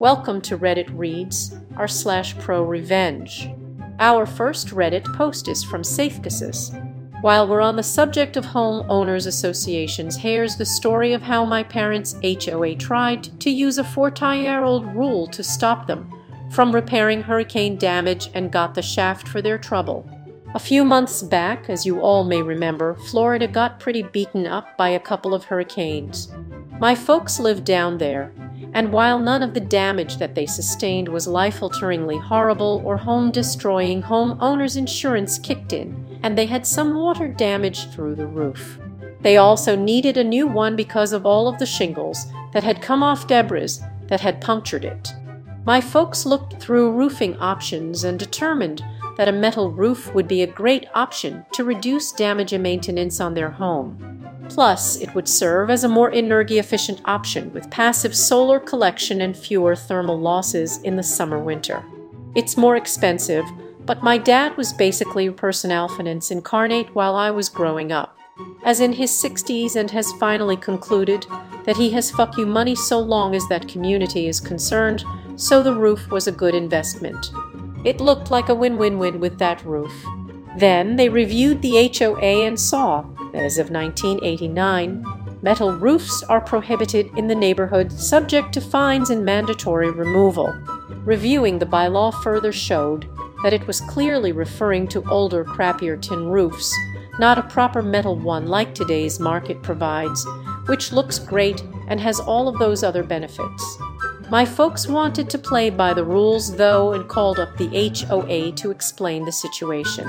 Welcome to Reddit Reads, r slash pro revenge. Our first Reddit post is from Safecasus. While we're on the subject of home owners associations, here's the story of how my parents' HOA tried to use a 40-year-old rule to stop them from repairing hurricane damage and got the shaft for their trouble. A few months back, as you all may remember, Florida got pretty beaten up by a couple of hurricanes. My folks live down there, and while none of the damage that they sustained was life-alteringly horrible or home-destroying, homeowners insurance kicked in, and they had some water damage through the roof. They also needed a new one because of all of the shingles that had come off debris that had punctured it. My folks looked through roofing options and determined that a metal roof would be a great option to reduce damage and maintenance on their home. Plus, it would serve as a more energy-efficient option with passive solar collection and fewer thermal losses in the summer-winter. It's more expensive, but my dad was basically personnel finance incarnate while I was growing up, as in his 60s and has finally concluded that he has fuck you money so long as that community is concerned, so the roof was a good investment. It looked like a win-win-win with that roof. Then they reviewed the HOA and saw as of 1989, metal roofs are prohibited in the neighborhood subject to fines and mandatory removal. Reviewing the bylaw further showed that it was clearly referring to older, crappier tin roofs, not a proper metal one like today's market provides, which looks great and has all of those other benefits. My folks wanted to play by the rules, though, and called up the HOA to explain the situation.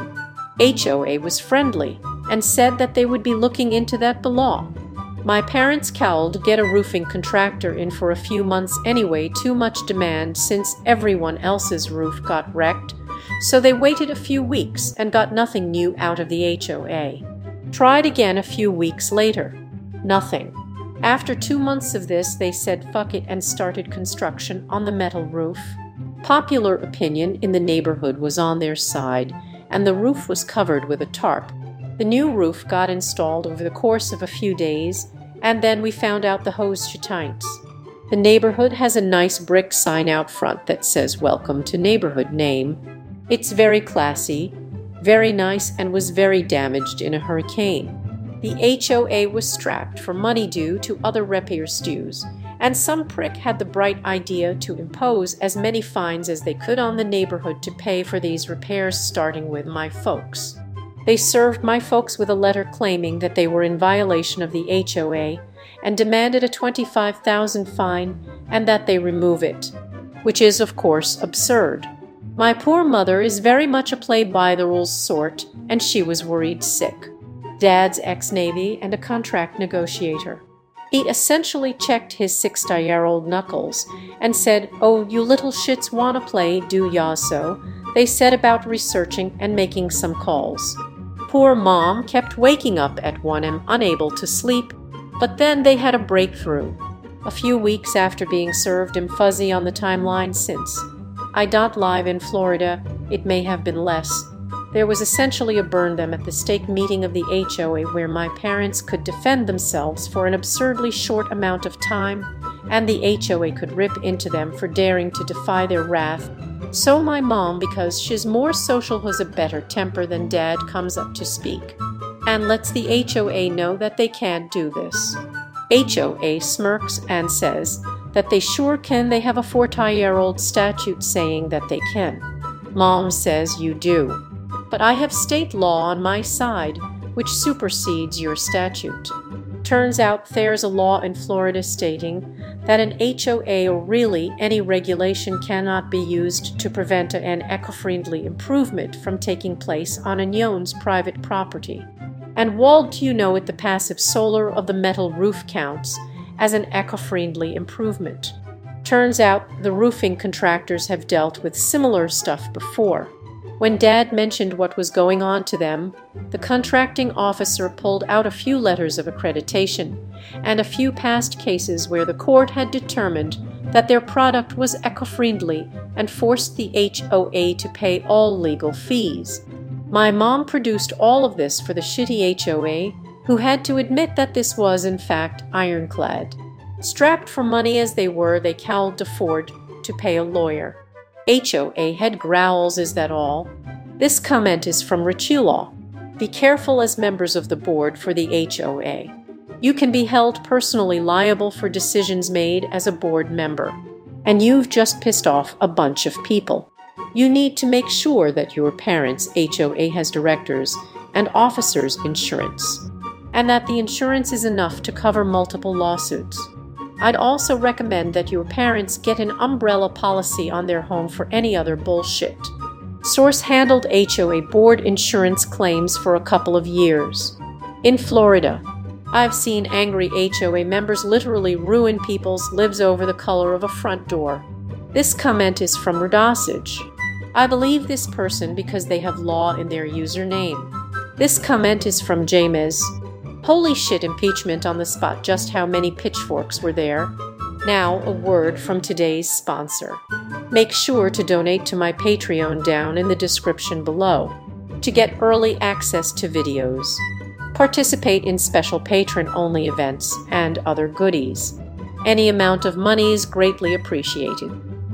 HOA was friendly and said that they would be looking into that below. My parents cowled get a roofing contractor in for a few months anyway too much demand since everyone else's roof got wrecked, so they waited a few weeks and got nothing new out of the HOA. Tried again a few weeks later. Nothing. After two months of this they said fuck it and started construction on the metal roof. Popular opinion in the neighborhood was on their side and the roof was covered with a tarp the new roof got installed over the course of a few days, and then we found out the hose shitines. The neighborhood has a nice brick sign out front that says welcome to neighborhood name. It's very classy, very nice and was very damaged in a hurricane. The HOA was strapped for money due to other repair stews, and some prick had the bright idea to impose as many fines as they could on the neighborhood to pay for these repairs starting with my folks. They served my folks with a letter claiming that they were in violation of the HOA and demanded a 25,000 fine and that they remove it, which is of course absurd. My poor mother is very much a play-by-the-rules sort and she was worried sick. Dad's ex-Navy and a contract negotiator. He essentially checked his 60-year-old knuckles and said, oh, you little shits wanna play, do ya so? They set about researching and making some calls. Poor mom kept waking up at 1am unable to sleep, but then they had a breakthrough. A few weeks after being served am fuzzy on the timeline since. I dot live in Florida, it may have been less. There was essentially a burn them at the stake meeting of the HOA where my parents could defend themselves for an absurdly short amount of time, and the HOA could rip into them for daring to defy their wrath so my mom, because she's more social, has a better temper than dad, comes up to speak and lets the HOA know that they can't do this. HOA smirks and says that they sure can. They have a 40-year-old statute saying that they can. Mom says you do. But I have state law on my side, which supersedes your statute. Turns out there's a law in Florida stating that an HOA or really any regulation cannot be used to prevent an eco-friendly improvement from taking place on a Nyone's private property. And walled you know it the passive solar of the metal roof counts as an eco-friendly improvement. Turns out the roofing contractors have dealt with similar stuff before. When Dad mentioned what was going on to them, the contracting officer pulled out a few letters of accreditation and a few past cases where the court had determined that their product was eco-friendly and forced the HOA to pay all legal fees. My mom produced all of this for the shitty HOA, who had to admit that this was, in fact, ironclad. Strapped for money as they were, they cowled to Ford to pay a lawyer. HOA head growls, is that all? This comment is from Richulaw. Be careful as members of the board for the HOA. You can be held personally liable for decisions made as a board member, and you've just pissed off a bunch of people. You need to make sure that your parents' HOA has directors and officers insurance, and that the insurance is enough to cover multiple lawsuits. I'd also recommend that your parents get an umbrella policy on their home for any other bullshit. Source handled HOA board insurance claims for a couple of years. In Florida, I've seen angry HOA members literally ruin people's lives over the color of a front door. This comment is from Redosage. I believe this person because they have law in their username. This comment is from James. Holy shit, impeachment on the spot, just how many pitchforks were there? Now, a word from today's sponsor. Make sure to donate to my Patreon down in the description below to get early access to videos, participate in special patron-only events, and other goodies. Any amount of money is greatly appreciated.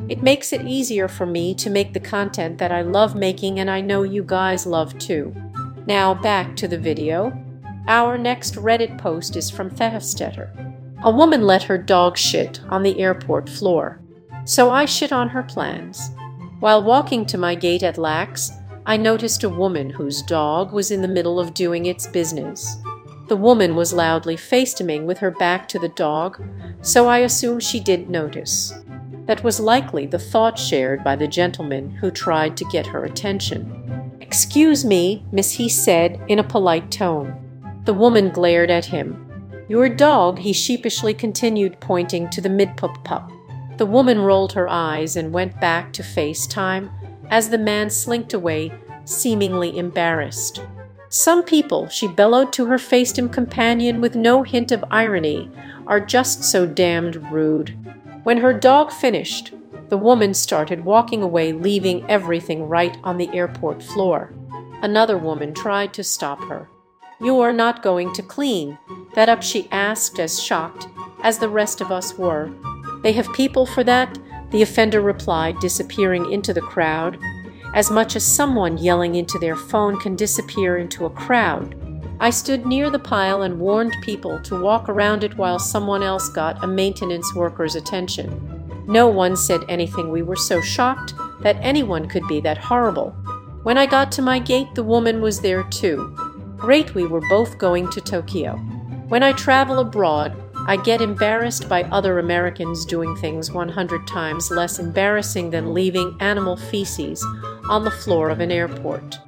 It makes it easier for me to make the content that I love making and I know you guys love too. Now back to the video. Our next Reddit post is from Thefstetter. A woman let her dog shit on the airport floor. So I shit on her plans. While walking to my gate at LAX, I noticed a woman whose dog was in the middle of doing its business. The woman was loudly FaceTiming with her back to the dog, so I assume she didn't notice. That was likely the thought shared by the gentleman who tried to get her attention. Excuse me, Miss, he said in a polite tone. The woman glared at him. Your dog, he sheepishly continued, pointing to the midpup pup. The woman rolled her eyes and went back to FaceTime as the man slinked away, seemingly embarrassed. Some people, she bellowed to her FaceTime companion with no hint of irony, are just so damned rude. When her dog finished, the woman started walking away, leaving everything right on the airport floor. Another woman tried to stop her. You're not going to clean that up, she asked, as shocked as the rest of us were. They have people for that, the offender replied, disappearing into the crowd, as much as someone yelling into their phone can disappear into a crowd. I stood near the pile and warned people to walk around it while someone else got a maintenance worker's attention. No one said anything. We were so shocked that anyone could be that horrible. When I got to my gate, the woman was there too. Great, we were both going to Tokyo. When I travel abroad, I get embarrassed by other Americans doing things 100 times less embarrassing than leaving animal feces on the floor of an airport.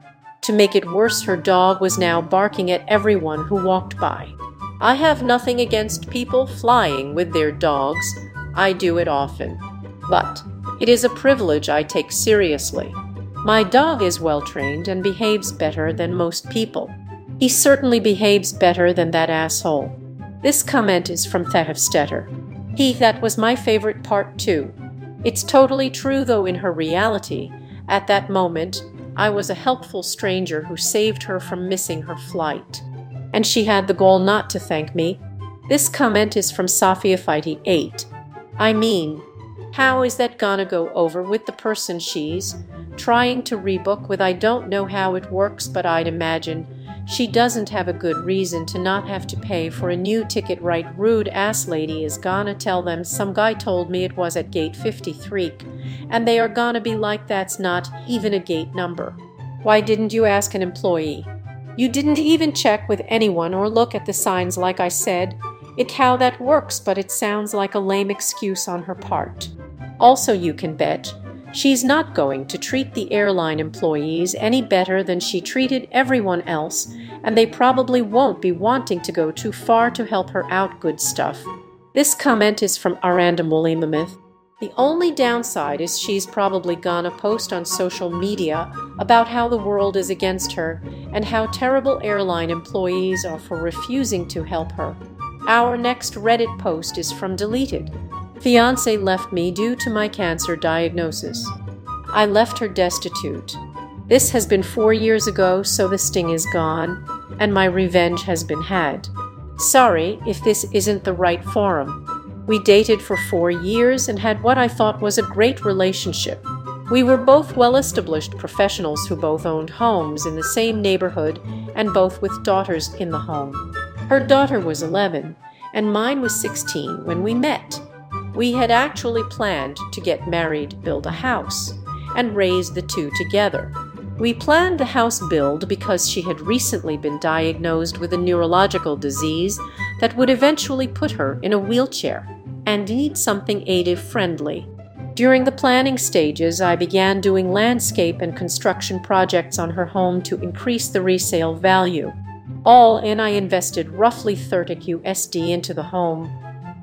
To make it worse, her dog was now barking at everyone who walked by. I have nothing against people flying with their dogs. I do it often. But it is a privilege I take seriously. My dog is well trained and behaves better than most people. He certainly behaves better than that asshole. This comment is from Thefstetter. He, that was my favorite part too. It's totally true though in her reality. At that moment, I was a helpful stranger who saved her from missing her flight. And she had the gall not to thank me. This comment is from Fighty 8. I mean, how is that gonna go over with the person she's trying to rebook with? I don't know how it works, but I'd imagine she doesn't have a good reason to not have to pay for a new ticket right rude ass lady is gonna tell them some guy told me it was at gate 53 and they are gonna be like that's not even a gate number. Why didn't you ask an employee? You didn't even check with anyone or look at the signs like I said. It how that works, but it sounds like a lame excuse on her part. Also you can bet She's not going to treat the airline employees any better than she treated everyone else, and they probably won't be wanting to go too far to help her out good stuff. This comment is from Aranda Mulimamith. The only downside is she's probably gonna post on social media about how the world is against her and how terrible airline employees are for refusing to help her. Our next Reddit post is from Deleted. Fiance left me due to my cancer diagnosis. I left her destitute. This has been four years ago, so the sting is gone, and my revenge has been had. Sorry if this isn't the right forum. We dated for four years and had what I thought was a great relationship. We were both well-established professionals who both owned homes in the same neighborhood and both with daughters in the home. Her daughter was 11 and mine was 16 when we met. We had actually planned to get married, build a house, and raise the two together. We planned the house build because she had recently been diagnosed with a neurological disease that would eventually put her in a wheelchair and need something ADA friendly. During the planning stages, I began doing landscape and construction projects on her home to increase the resale value. All in, I invested roughly 30 USD into the home.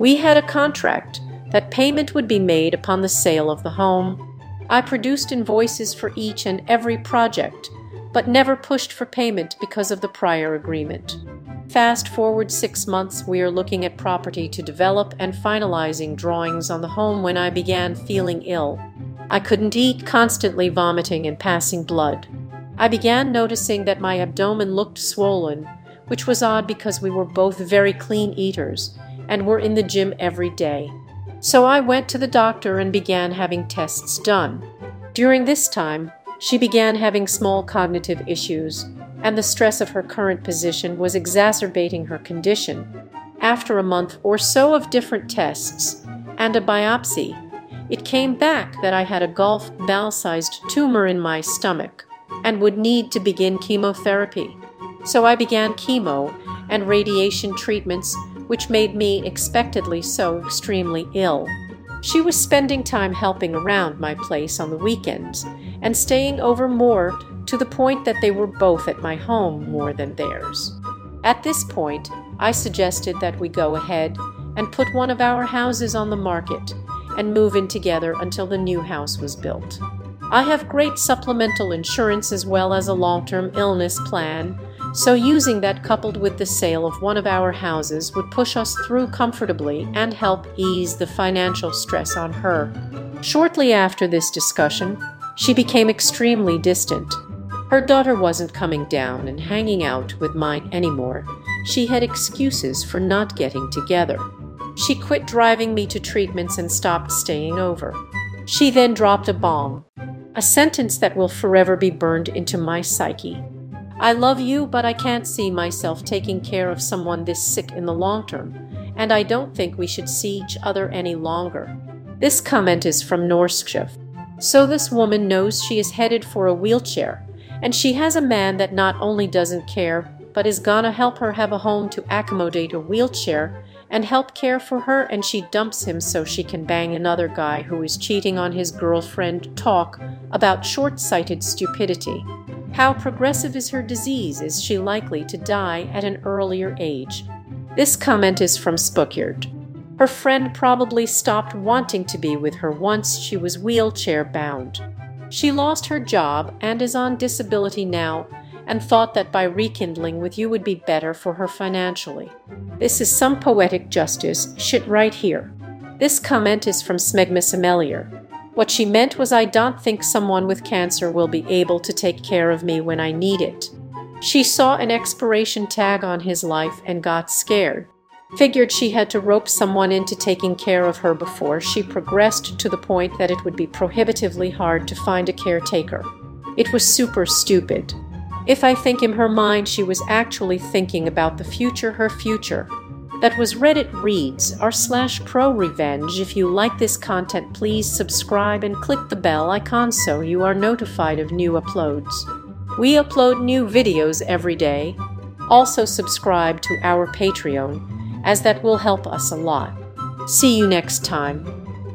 We had a contract that payment would be made upon the sale of the home. I produced invoices for each and every project, but never pushed for payment because of the prior agreement. Fast forward six months, we are looking at property to develop and finalizing drawings on the home when I began feeling ill. I couldn't eat, constantly vomiting and passing blood. I began noticing that my abdomen looked swollen, which was odd because we were both very clean eaters and were in the gym every day. So I went to the doctor and began having tests done. During this time, she began having small cognitive issues and the stress of her current position was exacerbating her condition. After a month or so of different tests and a biopsy, it came back that I had a golf ball-sized tumor in my stomach and would need to begin chemotherapy. So I began chemo and radiation treatments which made me expectedly so extremely ill. She was spending time helping around my place on the weekends and staying over more to the point that they were both at my home more than theirs. At this point, I suggested that we go ahead and put one of our houses on the market and move in together until the new house was built. I have great supplemental insurance as well as a long-term illness plan, so using that coupled with the sale of one of our houses would push us through comfortably and help ease the financial stress on her. Shortly after this discussion, she became extremely distant. Her daughter wasn't coming down and hanging out with mine anymore. She had excuses for not getting together. She quit driving me to treatments and stopped staying over. She then dropped a bomb, a sentence that will forever be burned into my psyche. I love you, but I can't see myself taking care of someone this sick in the long term, and I don't think we should see each other any longer. This comment is from Norskjev. So this woman knows she is headed for a wheelchair and she has a man that not only doesn't care, but is gonna help her have a home to accommodate a wheelchair and help care for her and she dumps him so she can bang another guy who is cheating on his girlfriend talk about short-sighted stupidity. How progressive is her disease? Is she likely to die at an earlier age? This comment is from Spukyard. Her friend probably stopped wanting to be with her once she was wheelchair bound. She lost her job and is on disability now and thought that by rekindling with you would be better for her financially. This is some poetic justice, shit right here. This comment is from Smegma Semelier. What she meant was I don't think someone with cancer will be able to take care of me when I need it. She saw an expiration tag on his life and got scared. Figured she had to rope someone into taking care of her before she progressed to the point that it would be prohibitively hard to find a caretaker. It was super stupid. If I think in her mind she was actually thinking about the future her future. That was Reddit Reads r slash pro revenge. If you like this content please subscribe and click the bell icon so you are notified of new uploads. We upload new videos every day. Also subscribe to our Patreon as that will help us a lot. See you next time.